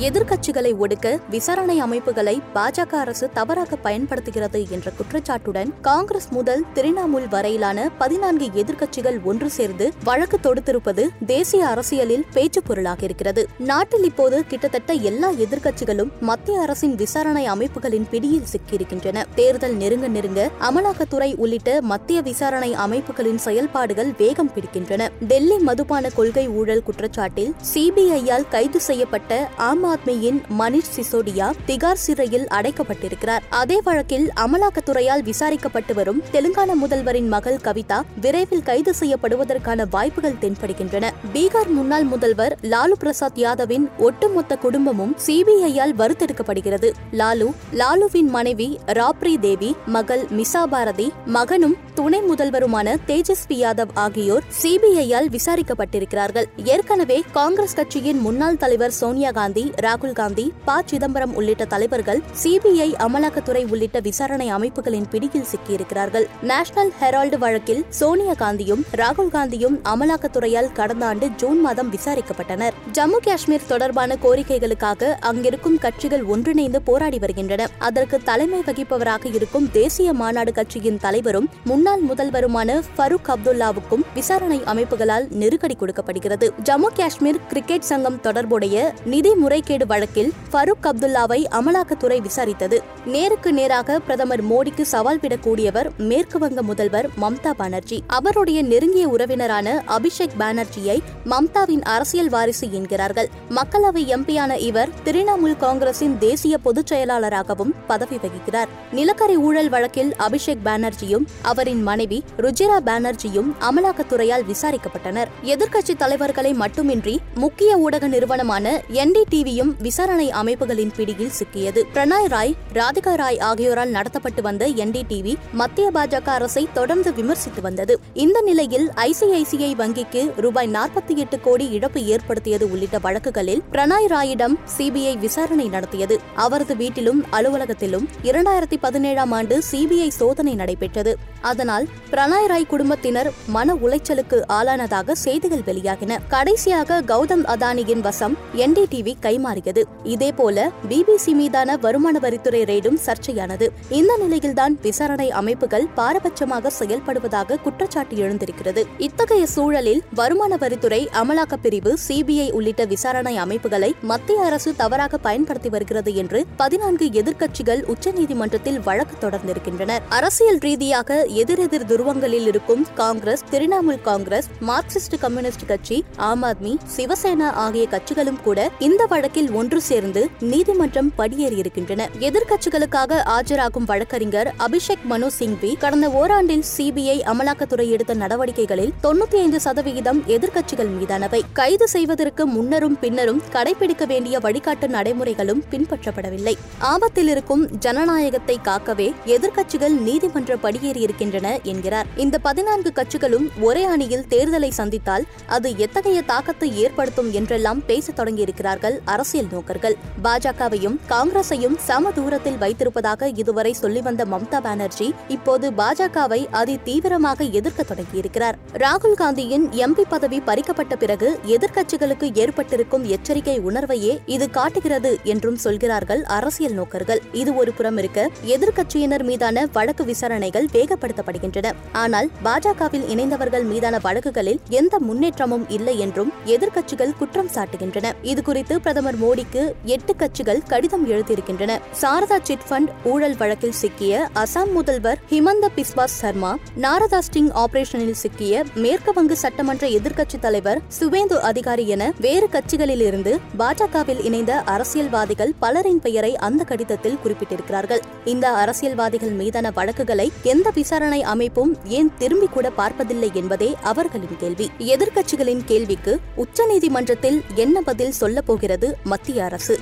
எதிர்க்கட்சிகளை ஒடுக்க விசாரணை அமைப்புகளை பாஜக அரசு தவறாக பயன்படுத்துகிறது என்ற குற்றச்சாட்டுடன் காங்கிரஸ் முதல் திரிணாமுல் வரையிலான பதினான்கு எதிர்க்கட்சிகள் ஒன்று சேர்ந்து வழக்கு தொடுத்திருப்பது தேசிய அரசியலில் பேச்சு பொருளாக இருக்கிறது. நாட்டில் இப்போது கிட்டத்தட்ட எல்லா எதிர்க்கட்சிகளும் மத்திய அரசின் விசாரணை அமைப்புகளின் பிடியில் சிக்கியிருக்கின்றன. தேர்தல் நெருங்க நெருங்க அமலாக்கத்துறை உள்ளிட்ட மத்திய விசாரணை அமைப்புகளின் செயல்பாடுகள் வேகம் பிடிக்கின்றன. டெல்லி மதுபான கொள்கை ஊழல் குற்றச்சாட்டில் சிபிஐயால் கைது செய்யப்பட்ட ஆம் ஆத்மியின் மணிஷ் சிசோடியா திகார் சிறையில் அடைக்கப்பட்டிருக்கிறார். அதே வழக்கில் அமலாக்கத்துறையால் விசாரிக்கப்பட்டு வரும் தெலுங்கானா முதல்வரின் மகள் கவிதா விரைவில் கைது செய்யப்படுவதற்கான வாய்ப்புகள் தென்படுகின்றன. பீகார் முன்னாள் முதல்வர் லாலு பிரசாத் யாதவின் ஒட்டுமொத்த குடும்பமும் சிபிஐயால் வறுத்தெடுக்கப்படுகிறது. லாலு லாலுவின் மனைவி ராப்ரி தேவி மகள் மிசா பாரதி மகனும் துணை முதல்வருமான தேஜஸ்வி யாதவ் ஆகியோர் சிபிஐயால் விசாரிக்கப்பட்டிருக்கிறார்கள். ஏற்கனவே காங்கிரஸ் கட்சியின் முன்னாள் தலைவர் சோனியா காந்தி ராகுல் காந்தி ப. சிதம்பரம் உள்ளிட்ட தலைவர்கள் சிபிஐ அமலாக்கத்துறை உள்ளிட்ட விசாரணை அமைப்புகளின் பிடியில் சிக்கியிருக்கிறார்கள். நேஷனல் ஹெரால்டு வழக்கில் சோனியா காந்தியும் ராகுல் காந்தியும் அமலாக்கத்துறையால் கடந்த ஆண்டு ஜூன் மாதம் விசாரிக்கப்பட்டனர். ஜம்மு காஷ்மீர் தொடர்பான கோரிக்கைகளுக்காக அங்கிருக்கும் கட்சிகள் ஒன்றிணைந்து போராடி வருகின்றன. அதற்கு தலைமை வகிப்பவராக இருக்கும் தேசிய மாநாடு கட்சியின் தலைவரும் முன்னாள் முதல்வருமான ஃபருக் அப்துல்லாவுக்கும் விசாரணை அமைப்புகளால் நெருக்கடி கொடுக்கப்படுகிறது. ஜம்மு காஷ்மீர் கிரிக்கெட் சங்கம் தொடர்புடைய நிதி முறை முறைகேடு வழக்கில் ஃபருக் அப்துல்லாவை அமலாக்கத்துறை விசாரித்தது. நேருக்கு நேராக பிரதமர் மோடிக்கு சவால் விடக்கூடியவர் மேற்கு வங்க முதல்வர் மம்தா பானர்ஜி. அவருடைய நெருங்கிய உறவினரான அபிஷேக் பானர்ஜியை மம்தாவின் அரசியல் வாரிசு என்கிறார்கள். மக்களவை எம்பியான இவர் திரிணாமுல் காங்கிரசின் தேசிய பொதுச் செயலாளராகவும் பதவி வகிக்கிறார். நிலக்கரி ஊழல் வழக்கில் அபிஷேக் பானர்ஜியும் அவரின் மனைவி ருஜிரா பானர்ஜியும் அமலாக்கத்துறையால் விசாரிக்கப்பட்டனர். எதிர்க்கட்சி தலைவர்களை மட்டுமின்றி முக்கிய ஊடக நிறுவனமான என்டிடிவியும் விசாரணை அமைப்புகளின் பிடியில் சிக்கியது. பிரணாய் ராய் ராதிகா ராய் ஆகியோரால் நடத்தப்பட்டு வந்த என்டிடிவி மத்திய பாஜக அரசை தொடர்ந்து விமர்சித்து வந்தது. இந்த நிலையில் ஐசிஐசிஐ வங்கிக்கு ரூபாய் நாற்பத்தி எட்டு கோடி இழப்பு ஏற்படுத்தியது உள்ளிட்ட வழக்குகளில் பிரணாய் ராயிடம் சிபிஐ விசாரணை நடத்தியது. அவரது வீட்டிலும் அலுவலகத்திலும் இரண்டாயிரத்தி பதினேழாம் ஆண்டு சிபிஐ சோதனை நடைபெற்றது. அதனால் பிரணாய் ராய் குடும்பத்தினர் மன உளைச்சலுக்கு ஆளானதாக செய்திகள் வெளியாகின. கடைசியாக கௌதம் அதானியின் வசம் என்டிடிவி கைமாறியது இதேபோல பிபிசி மீதான வருமான வரித்துறை ரெய்டும் சர்ச்சையானது. இந்த நிலையில்தான் விசாரணை அமைப்புகள் பாரபட்சமாக செயல்படுவதாக குற்றச்சாட்டு எழுந்திருக்கிறது. இத்தகைய சூழலில் வருமான வரித்துறை அமலாக்கப் பிரிவு சிபிஐ உள்ளிட்ட விசாரணை அமைப்புகளை மத்திய அரசு தவறாக பயன்படுத்தி வருகிறது என்று பதினான்கு எதிர்க்கட்சிகள் உச்சநீதிமன்றத்தில் வழக்கு தொடர்ந்திருக்கின்றனர். அரசியல் ரீதியாக எதிரெதிர் துருவங்களில் இருக்கும் காங்கிரஸ் திரிணாமுல் காங்கிரஸ் மார்க்சிஸ்ட் கம்யூனிஸ்ட் கட்சி ஆம் ஆத்மி சிவசேனா ஆகிய கட்சிகளும் கூட இந்த வழக்கில் ஒன்று சேர்ந்து நீதிமன்றம் படியேறியிருக்கின்றன. எதிர்க்கட்சிகளுக்காக ஆஜராகும் வழக்கறிஞர் அபிஷேக் மனு சிங்வி கடந்த ஓராண்டில் சிபிஐ அமலாக்கத்துறை எடுத்த நடவடிக்கைகளில் தொண்ணூத்தி ஐந்து சதவிகிதம் எதிர்க்கட்சிகள் மீதானவை. கைது செய்வதற்கு முன்னரும் பின்னரும் கடைபிடிக்க வேண்டிய வழிகாட்டு நடைமுறைகளும் பின்பற்றப்படவில்லை. ஆபத்தில் இருக்கும் ஜனநாயகத்தை காக்கவே எதிர்க்கட்சிகள் நீதிமன்ற படியேறியிருக்கின்றன என்கிறார். இந்த பதினான்கு கட்சிகளும் ஒரே அணியில் தேர்தலை சந்தித்தால் அது எத்தகைய தாக்கத்தை ஏற்படுத்தும் என்றெல்லாம் பேசத் தொடங்கியிருக்கிறார்கள் அரசியல் நோக்கர்கள். பாஜகவையும் காங்கிரஸையும் சம தூரத்தில் வைத்திருப்பதாக இதுவரை சொல்லி வந்த மம்தா பானர்ஜி இப்போது பாஜகவை அதி தீவிரமாக எதிர்க்க தொடங்கியிருக்கிறார். ராகுல் காந்தியின் எம்பி பதவி பறிக்கப்பட்ட பிறகு எதிர்க்கட்சிகளுக்கு ஏற்பட்டிருக்கும் எச்சரிக்கை உணர்வையே இது காட்டுகிறது என்றும் சொல்கிறார்கள் அரசியல் நோக்கர்கள். இது ஒரு புறம் இருக்க எதிர்க்கட்சியினர் மீதான வழக்கு விசாரணைகள் வேகப்படுத்தப்படுகின்றன. ஆனால் பாஜகவில் இணைந்தவர்கள் மீதான வழக்குகளில் எந்த முன்னேற்றமும் இல்லை என்றும் எதிர்க்கட்சிகள் குற்றம் சாட்டுகின்றன. இதுகுறித்து பிரதமர் மோடிக்கு எட்டு கட்சிகள் கடிதம் எழுதியிருக்கின்றன. சாரதா சிட் ஃபண்ட் ஊழல் வழக்கில் சிக்கிய அசாம் முதல்வர் ஹிமந்த பிஸ்வாஸ் சர்மா நாரதா ஸ்டிங் ஆபரேஷனில் சிக்கிய மேற்கு வங்க சட்டமன்ற எதிர்க்கட்சித் தலைவர் சுவேந்து அதிகாரி என வேறு கட்சிகளிலிருந்து பாஜகவில் இணைந்த அரசியல்வாதிகள் பலரின் பெயரை அந்த கடிதத்தில் குறிப்பிட்டிருக்கிறார்கள். இந்த அரசியல்வாதிகள் மீதான வழக்குகளை எந்த விசாரணை அமைப்பும் ஏன் திரும்பி கூட பார்ப்பதில்லை என்பதே அவர்களின் கேள்வி. எதிர்க்கட்சிகளின் கேள்விக்கு உச்சநீதிமன்றத்தில் என்ன பதில் சொல்லப் போகிறது மத்திய அரசு.